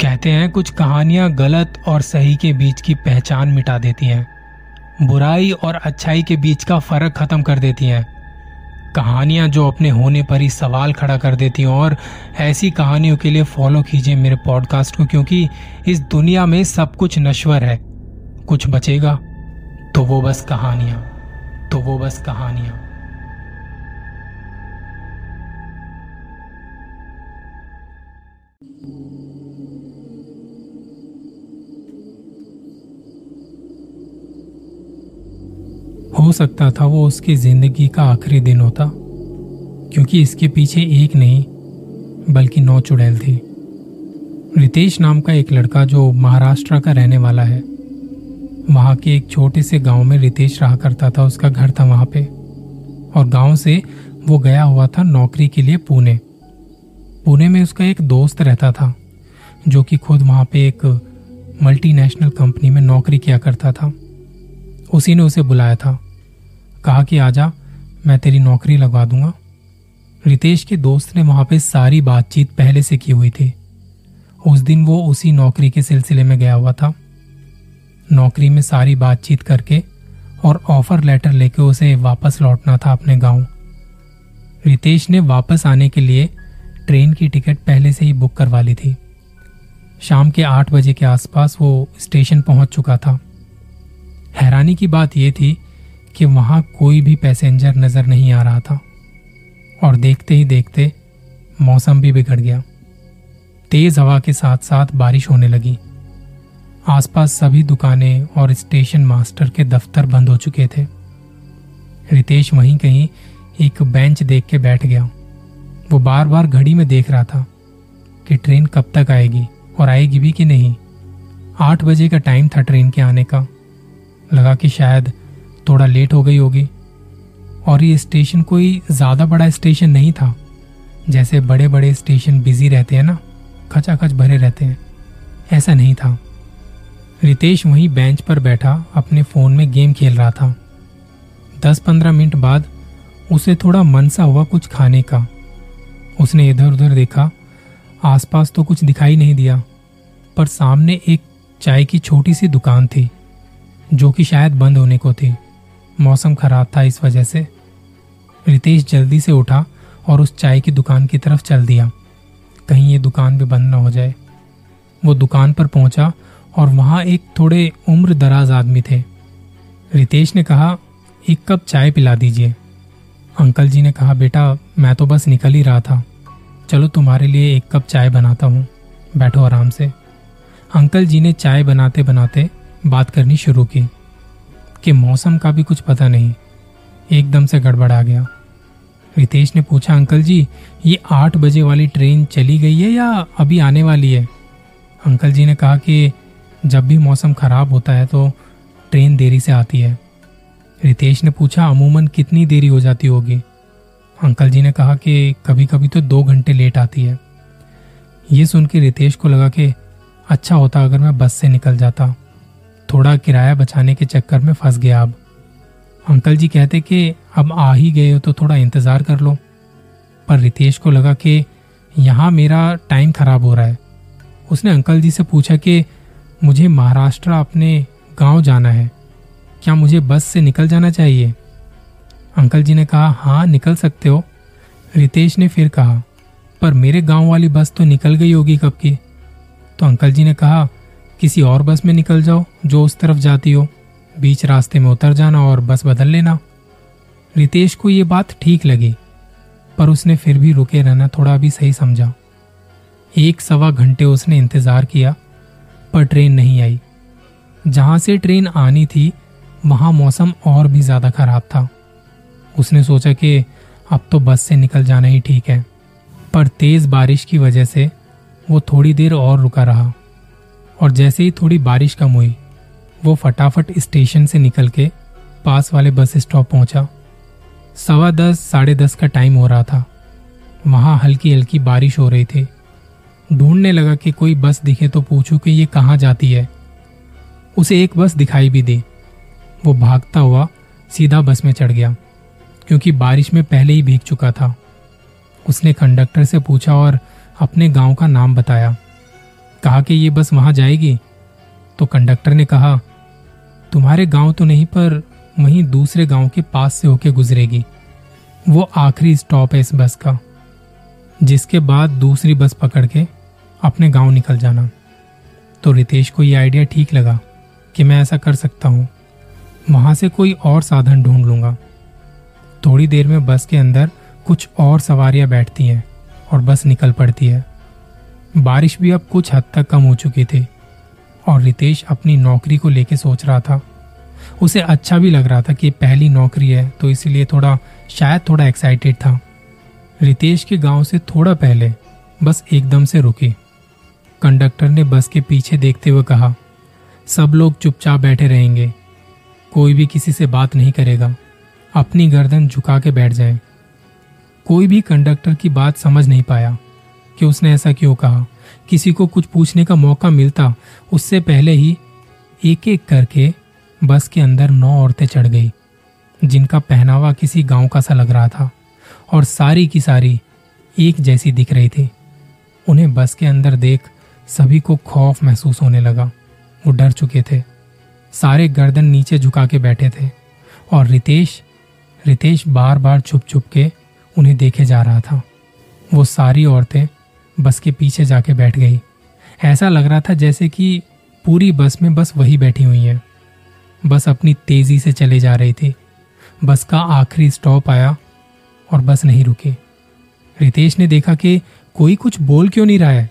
कहते हैं, कुछ कहानियाँ गलत और सही के बीच की पहचान मिटा देती हैं। बुराई और अच्छाई के बीच का फ़र्क खत्म कर देती हैं। कहानियाँ जो अपने होने पर ही सवाल खड़ा कर देती हैं और ऐसी कहानियों के लिए फॉलो कीजिए मेरे पॉडकास्ट को, क्योंकि इस दुनिया में सब कुछ नश्वर है। कुछ बचेगा तो वो बस कहानियाँ तो वो बस कहानियाँ। सकता था, वो उसकी ज़िंदगी का आखिरी दिन होता, क्योंकि इसके पीछे एक नहीं, बल्कि नौ चुड़ैल थी। रितेश नाम का एक लड़का जो महाराष्ट्र का रहने वाला है, वहाँ के एक छोटे से गाँव में रितेश रहा करता था, उसका घर था वहाँ पे, और गाँव से वो गया हुआ था नौकरी के लिए पुणे। पुणे में उसका एक दोस्त रहता था, जो कि खुद वहाँ पे एक मल्टीनेशनल कंपनी में नौकरी किया करता था। उसी ने उसे बुलाया था। कहा कि आजा मैं तेरी नौकरी लगवा दूँगा। रितेश के दोस्त ने वहाँ पे सारी बातचीत पहले से की हुई थी। उस दिन वो उसी नौकरी के सिलसिले में गया हुआ था। नौकरी में सारी बातचीत करके और ऑफ़र लेटर लेके उसे वापस लौटना था अपने गाँव। रितेश ने वापस आने के लिए ट्रेन की टिकट पहले से ही बुक करवा ली थी। शाम के आठ बजे के आसपास वो स्टेशन पहुँच चुका था। हैरानी की बात यह थी कि वहाँ कोई भी पैसेंजर नज़र नहीं आ रहा था। और देखते ही देखते मौसम भी बिगड़ गया। तेज हवा के साथ साथ बारिश होने लगी। आसपास सभी दुकानें और स्टेशन मास्टर के दफ्तर बंद हो चुके थे। रितेश वहीं कहीं एक बेंच देख के बैठ गया। वो बार बार घड़ी में देख रहा था कि ट्रेन कब तक आएगी और आएगी भी कि नहीं। आठ बजे का टाइम था ट्रेन के आने का। लगा कि शायद थोड़ा लेट हो गई होगी। और ये स्टेशन कोई ज़्यादा बड़ा स्टेशन नहीं था। जैसे बड़े बड़े स्टेशन बिज़ी रहते हैं ना, खचाखच भरे रहते हैं। ऐसा नहीं था। रितेश वहीं बेंच पर बैठा, अपने फ़ोन में गेम खेल रहा था। दस पंद्रह मिनट बाद उसे थोड़ा मन सा हुआ कुछ खाने का। उसने इधर उधर देखा, आसपास तो कुछ दिखाई नहीं दिया। पर सामने एक चाय की छोटी सी दुकान थी, जो कि शायद बंद होने को थी। मौसम खराब था इस वजह से। रितेश जल्दी से उठा और उस चाय की दुकान की तरफ़ चल दिया। कहीं ये दुकान भी बंद न हो जाए। वो दुकान पर पहुँचा और वहाँ एक थोड़े उम्र दराज आदमी थे। रितेश ने कहा, एक कप चाय पिला दीजिए। अंकल जी ने कहा, बेटा, मैं तो बस निकल ही रहा था। चलो तुम्हारे लिए एक कप चाय बनाता हूँ। बैठो आराम से। अंकल जी ने चाय बनाते बनाते बात करनी शुरू की। कि मौसम का भी कुछ पता नहीं। एकदम से गड़बड़ आ गया। रितेश ने पूछा, अंकल जी, ये आठ बजे वाली ट्रेन चली गई है या अभी आने वाली है? अंकल जी ने कहा कि जब भी मौसम खराब होता है तो ट्रेन देरी से आती है। रितेश ने पूछा, अमूमन कितनी देरी हो जाती होगी? अंकल जी ने कहा कि कभी कभी तो दो घंटे लेट आती है। ये सुन के रितेश को लगा कि अच्छा होता अगर मैं बस से निकल जाता। थोड़ा किराया बचाने के चक्कर में फंस गया अब। अंकल जी कहते कि अब आ ही गए हो तो थोड़ा इंतज़ार कर लो। पर रितेश को लगा कि यहाँ मेरा टाइम खराब हो रहा है। उसने अंकल जी से पूछा कि मुझे महाराष्ट्र अपने गाँव जाना है। क्या मुझे बस से निकल जाना चाहिए? अंकल जी ने कहा हाँ निकल सकते हो। रितेश ने फिर कहा, पर मेरे गाँव वाली बस तो निकल गई होगी कब की? तो अंकल जी ने कहा किसी और बस में निकल जाओ, जो उस तरफ़ जाती हो। बीच रास्ते में उतर जाना और बस बदल लेना। रितेश को ये बात ठीक लगी, पर उसने फिर भी रुके रहना थोड़ा भी सही समझा। एक सवा घंटे उसने इंतज़ार किया, पर ट्रेन नहीं आई। जहाँ से ट्रेन आनी थी, वहाँ मौसम और भी ज़्यादा खराब था। उसने सोचा कि अब तो बस से निकल जाना ही ठीक है, पर तेज बारिश की वजह से वो थोड़ी देर और रुका रहा। और जैसे ही थोड़ी बारिश कम हुई, वो फटाफट स्टेशन से निकल के पास वाले बस स्टॉप पहुँचा। सवा दस, साढ़े दस का टाइम हो रहा था। वहाँ हल्की हल्की बारिश हो रही थी। ढूँढने लगा कि कोई बस दिखे तो पूछूँ कि ये कहाँ जाती है। उसे एक बस दिखाई भी दी। वो भागता हुआ सीधा बस में चढ़ गया, क्योंकि बारिश में पहले ही भीग चुका था। उसने कंडक्टर से पूछा और अपने गाँव का नाम बताया। कहा कि ये बस वहाँ जाएगी? तो कंडक्टर ने कहा, तुम्हारे गाँव तो नहीं, पर वहीं दूसरे गाँव के पास से होके गुजरेगी। वो आखिरी स्टॉप है इस बस का, जिसके बाद दूसरी बस पकड़ के अपने गाँव निकल जाना। तो रितेश को ये आइडिया ठीक लगा कि मैं ऐसा कर सकता हूँ। वहाँ से कोई और साधन ढूंढ लूँगा। थोड़ी देर में बस के अंदर कुछ और सवारियाँ बैठती हैं और बस निकल पड़ती है। बारिश भी अब कुछ हद तक कम हो चुकी थी और रितेश अपनी नौकरी को लेकर सोच रहा था। उसे अच्छा भी लग रहा था कि पहली नौकरी है तो इसलिए थोड़ा, शायद थोड़ा एक्साइटेड था। रितेश के गाँव से थोड़ा पहले बस एकदम से रुकी। कंडक्टर ने बस के पीछे देखते हुए कहा, सब लोग चुपचाप बैठे रहेंगे। कोई भी किसी से बात नहीं करेगा। अपनी गर्दन झुका के बैठ जाए। कोई भी कंडक्टर की बात समझ नहीं पाया। कि उसने ऐसा क्यों कहा? किसी को कुछ पूछने का मौका मिलता, उससे पहले ही एक एक करके बस के अंदर नौ औरतें चढ़ गई, जिनका पहनावा किसी गाँव का सा लग रहा था, और सारी की सारी एक जैसी दिख रही थी। उन्हें बस के अंदर देख सभी को खौफ महसूस होने लगा। वो डर चुके थे। सारे गर्दन नीचे झुका के बैठे थे, और रितेश रितेश बार बार छुप छुप के उन्हें देखे जा रहा था। वो सारी औरतें बस के पीछे जाके बैठ गई। ऐसा लग रहा था जैसे कि पूरी बस में बस वही बैठी हुई है। बस अपनी तेज़ी से चले जा रही थी। बस का आखिरी स्टॉप आया और बस नहीं रुकी। रितेश ने देखा कि कोई कुछ बोल क्यों नहीं रहा है।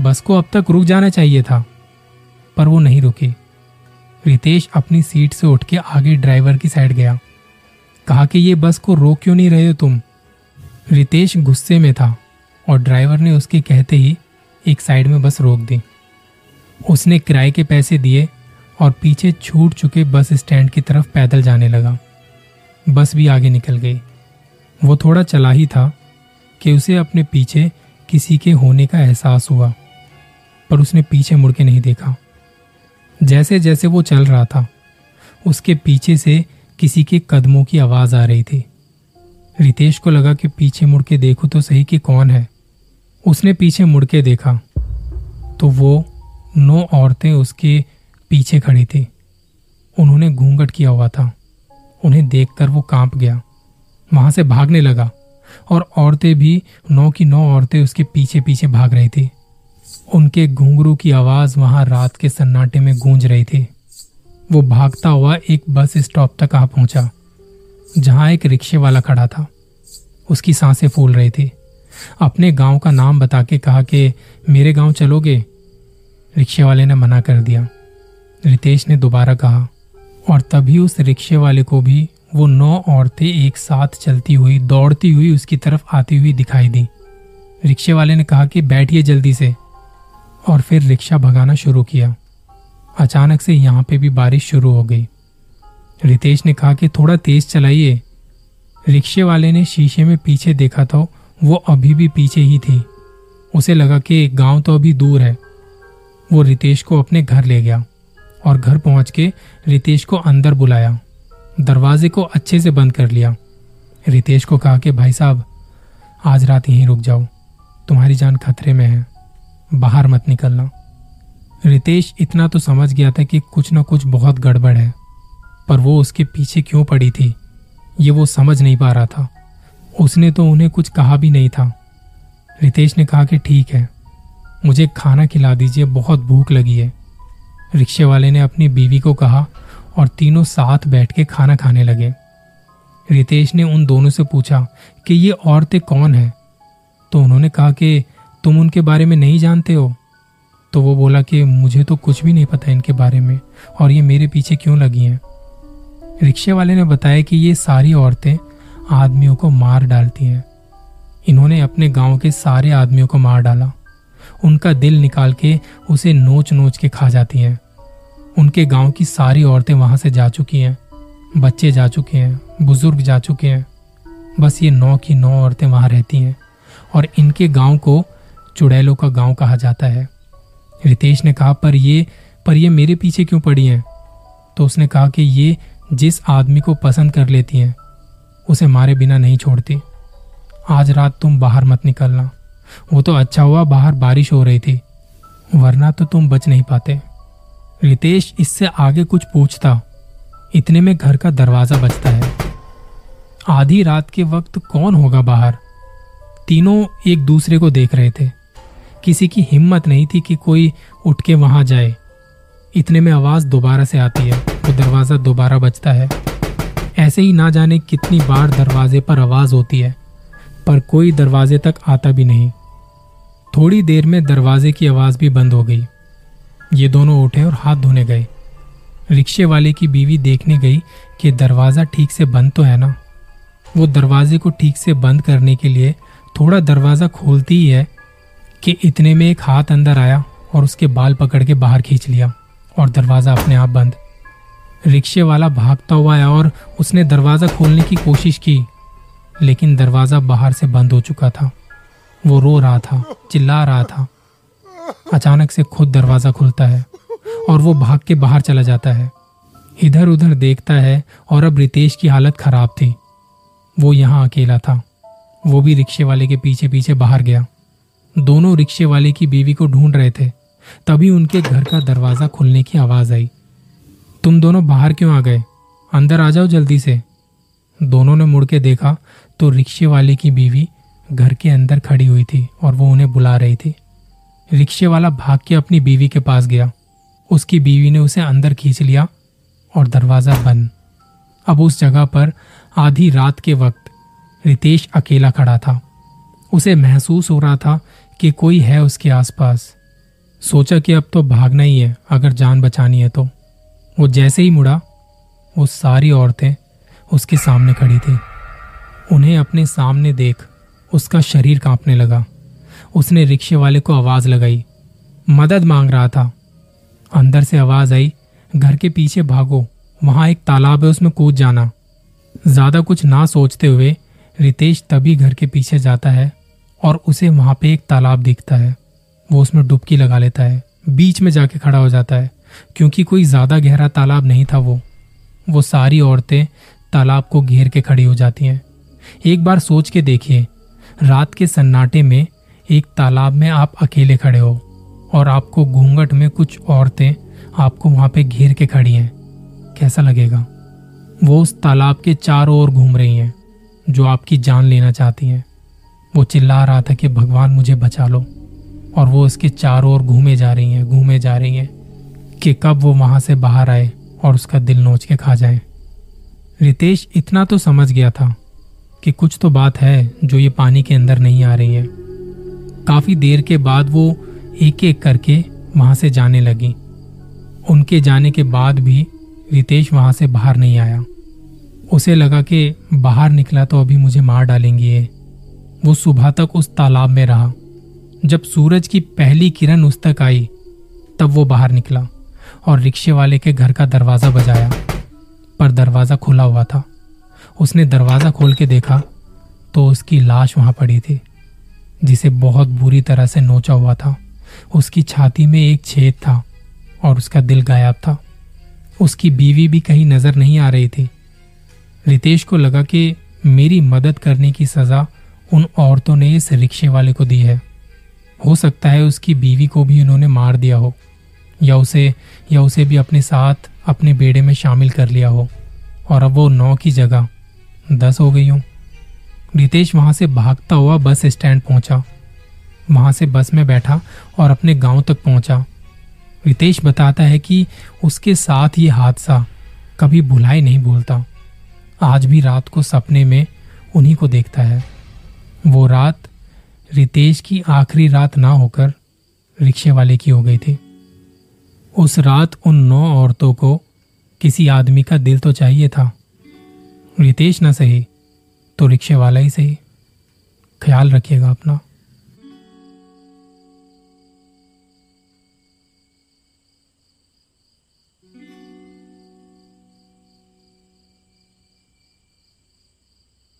बस को अब तक रुक जाना चाहिए था, पर वो नहीं रुकी। रितेश अपनी सीट से उठ के आगे ड्राइवर की साइड गया। कहा कि, ये बस को रोक क्यों नहीं रहे हो तुम? रितेश गुस्से में था। और ड्राइवर ने उसके कहते ही एक साइड में बस रोक दी। उसने किराए के पैसे दिए और पीछे छूट चुके बस स्टैंड की तरफ़ पैदल जाने लगा। बस भी आगे निकल गई। वो थोड़ा चला ही था कि उसे अपने पीछे किसी के होने का एहसास हुआ, पर उसने पीछे मुड़ के नहीं देखा। जैसे जैसे वो चल रहा था, उसके पीछे से किसी के कदमों की आवाज़ आ रही थी। रितेश को लगा कि पीछे मुड़ के देखो तो सही कि कौन है। उसने पीछे मुड़ के देखा। तो वो नौ औरतें उसके पीछे खड़ी थी। उन्होंने घूंघट किया हुआ था। उन्हें देखकर वो काँप गया। वहाँ से भागने लगा और औरतें भी, नौ की नौ औरतें उसके पीछे पीछे भाग रही थी। उनके घुंघरू की आवाज़ वहाँ रात के सन्नाटे में गूंज रही थी। वो भागता हुआ एक बस स्टॉप तक आ पहुँचा, जहाँ एक रिक्शे वाला खड़ा था। उसकी साँसें फूल रही थी। अपने गाँव का नाम बता के कहा कि, मेरे गाँव चलोगे? रिक्शे वाले ने मना कर दिया। रितेश ने दोबारा कहा, और तभी उस रिक्शे वाले को भी वो नौ औरतें एक साथ चलती हुई, दौड़ती हुई उसकी तरफ़ आती हुई दिखाई दी। रिक्शे वाले ने कहा कि, बैठिए जल्दी से। और फिर रिक्शा भगाना शुरू किया। अचानक से यहाँ पे भी बारिश शुरू हो गई। रितेश ने कहा कि, थोड़ा तेज चलाइए। रिक्शे वाले ने शीशे में पीछे देखा तो वो अभी भी पीछे ही थी। उसे लगा कि गाँव तो अभी दूर है। वो रितेश को अपने घर ले गया और घर पहुँच के रितेश को अंदर बुलाया। दरवाजे को अच्छे से बंद कर लिया। रितेश को कहा कि, भाई साहब, आज रात यहीं रुक जाओ। तुम्हारी जान खतरे में है। बाहर मत निकलना। रितेश इतना तो समझ गया था कि कुछ ना कुछ बहुत गड़बड़ है। पर वो उसके पीछे क्यों पड़ी थी, ये वो समझ नहीं पा रहा था। उसने तो उन्हें कुछ कहा भी नहीं था। रितेश ने कहा कि ठीक है, मुझे खाना खिला दीजिए, बहुत भूख लगी है। रिक्शे वाले ने अपनी बीवी को कहा और तीनों साथ बैठ के खाना खाने लगे। रितेश ने उन दोनों से पूछा कि ये औरतें कौन हैं? तो उन्होंने कहा कि तुम उनके बारे में नहीं जानते हो? तो वो बोला कि मुझे तो कुछ भी नहीं पता इनके बारे में, और ये मेरे पीछे क्यों लगी हैं? रिक्शे वाले ने बताया कि ये सारी औरतें आदमियों को मार डालती हैं। इन्होंने अपने गाँव के सारे आदमियों को मार डाला। उनका दिल निकाल के उसे नोच नोच के खा जाती हैं। उनके गाँव की सारी औरतें वहाँ से जा चुकी हैं। बच्चे जा चुके हैं, बुज़ुर्ग जा चुके हैं। बस ये नौ की नौ औरतें वहाँ रहती हैं और इनके गाँव को चुड़ैलों का गाँव कहा जाता है। रितेश ने कहा, पर ये पर ये मेरे पीछे क्यों पड़ी हैं? तो उसने कहा कि ये जिस आदमी को पसंद कर लेती हैं उसे मारे बिना नहीं छोड़ती। आज रात तुम बाहर मत निकलना। वो तो अच्छा हुआ बाहर बारिश हो रही थी, वरना तो तुम बच नहीं पाते। रितेश इससे आगे कुछ पूछता, इतने में घर का दरवाज़ा बजता है। आधी रात के वक्त कौन होगा बाहर? तीनों एक दूसरे को देख रहे थे। किसी की हिम्मत नहीं थी कि कोई उठ के वहाँ जाए। इतने में आवाज़ दोबारा से आती है, वो दरवाज़ा दोबारा बजता है। ऐसे ही ना जाने कितनी बार दरवाजे पर आवाज़ होती है, पर कोई दरवाजे तक आता भी नहीं। थोड़ी देर में दरवाजे की आवाज़ भी बंद हो गई। ये दोनों उठे और हाथ धोने गए। रिक्शे वाले की बीवी देखने गई कि दरवाज़ा ठीक से बंद तो है ना। वो दरवाजे को ठीक से बंद करने के लिए थोड़ा दरवाज़ा खोलती ही है कि इतने में एक हाथ अंदर आया और उसके बाल पकड़ के बाहर खींच लिया और दरवाज़ा अपने आप बंद। रिक्शे वाला भागता हुआ आया और उसने दरवाज़ा खोलने की कोशिश की, लेकिन दरवाज़ा बाहर से बंद हो चुका था। वो रो रहा था, चिल्ला रहा था। अचानक से खुद दरवाज़ा खुलता है और वो भाग के बाहर चला जाता है। इधर उधर देखता है और अब रितेश की हालत खराब थी। वो यहाँ अकेला था। वो भी रिक्शे वाले के पीछे पीछे बाहर गया। दोनों रिक्शे वाले की बीवी को ढूंढ रहे थे। तभी उनके घर का दरवाज़ा खुलने की आवाज़ आई। तुम दोनों बाहर क्यों आ गए? अंदर आ जाओ जल्दी से। दोनों ने मुड़ के देखा तो रिक्शे वाले की बीवी घर के अंदर खड़ी हुई थी और वो उन्हें बुला रही थी। रिक्शे वाला भाग के अपनी बीवी के पास गया। उसकी बीवी ने उसे अंदर खींच लिया और दरवाज़ा बंद। अब उस जगह पर आधी रात के वक्त रितेश अकेला खड़ा था। उसे महसूस हो रहा था कि कोई है उसके आसपास। सोचा कि अब तो भागना ही है, अगर जान बचानी है तो। वो जैसे ही मुड़ा, वो सारी औरतें उसके सामने खड़ी थी। उन्हें अपने सामने देख उसका शरीर कांपने लगा। उसने रिक्शे वाले को आवाज़ लगाई। मदद मांग रहा था। अंदर से आवाज़ आई, घर के पीछे भागो, वहाँ एक तालाब है, उसमें कूद जाना। ज़्यादा कुछ ना सोचते हुए रितेश तभी घर के पीछे जाता है और उसे वहाँ पे एक तालाब दिखता है। वो उसमें डुबकी लगा लेता है, बीच में जाके खड़ा हो जाता है। क्योंकि कोई ज़्यादा गहरा तालाब नहीं था वो। वो सारी औरतें तालाब को घेर के खड़ी हो जाती हैं। एक बार सोच के देखिए, रात के सन्नाटे में एक तालाब में आप अकेले खड़े हो और आपको घूंघट में कुछ औरतें आपको वहाँ पे घेर के खड़ी हैं। कैसा लगेगा? वो उस तालाब के चारों ओर घूम रही हैं, जो आपकी जान लेना चाहती हैं। वो चिल्ला रहा था कि, भगवान, मुझे बचा लो। और वो उसके चारों ओर घूमे जा रही हैं, घूमे जा रही हैं। कि कब वो वहाँ से बाहर आए और उसका दिल नोच के खा जाए। रितेश इतना तो समझ गया था कि कुछ तो बात है जो ये पानी के अंदर नहीं आ रही है। काफ़ी देर के बाद वो एक एक करके वहाँ से जाने लगी। उनके जाने के बाद भी रितेश वहाँ से बाहर नहीं आया। उसे लगा कि बाहर निकला तो अभी मुझे मार डालेंगी ये। वो सुबह तक उस तालाब में रहा। जब सूरज की पहली किरण उस तक आई, तब वो बाहर निकला। और रिक्शे वाले के घर का दरवाज़ा बजाया। पर दरवाज़ा खुला हुआ था। उसने दरवाज़ा खोल के देखा तो उसकी लाश वहाँ पड़ी थी, जिसे बहुत बुरी तरह से नोचा हुआ था। उसकी छाती में एक छेद था और उसका दिल गायब था। उसकी बीवी भी कहीं नज़र नहीं आ रही थी। रितेश को लगा कि मेरी मदद करने की सजा उन औरतों ने इस रिक्शे वाले को दी है। हो सकता है उसकी बीवी को भी उन्होंने मार दिया हो। या उसे या उसे भी अपने साथ, अपने बेड़े में शामिल कर लिया हो। और अब वो नौ की जगह, दस हो गई हो। रितेश वहाँ से भागता हुआ बस स्टैंड पहुँचा। वहाँ से बस में बैठा और अपने गाँव तक पहुँचा। रितेश बताता है कि उसके साथ ये हादसा कभी भुलाई नहीं भूलता आज भी रात को सपने में उन्हीं को देखता है। वो रात रितेश की आखिरी रात ना होकर रिक्शे वाले की हो गई थी। उस रात उन नौ औरतों को किसी आदमी का दिल तो चाहिए था। रितेश ना सही तो रिक्शे वाला ही सही। ख्याल रखिएगा अपना।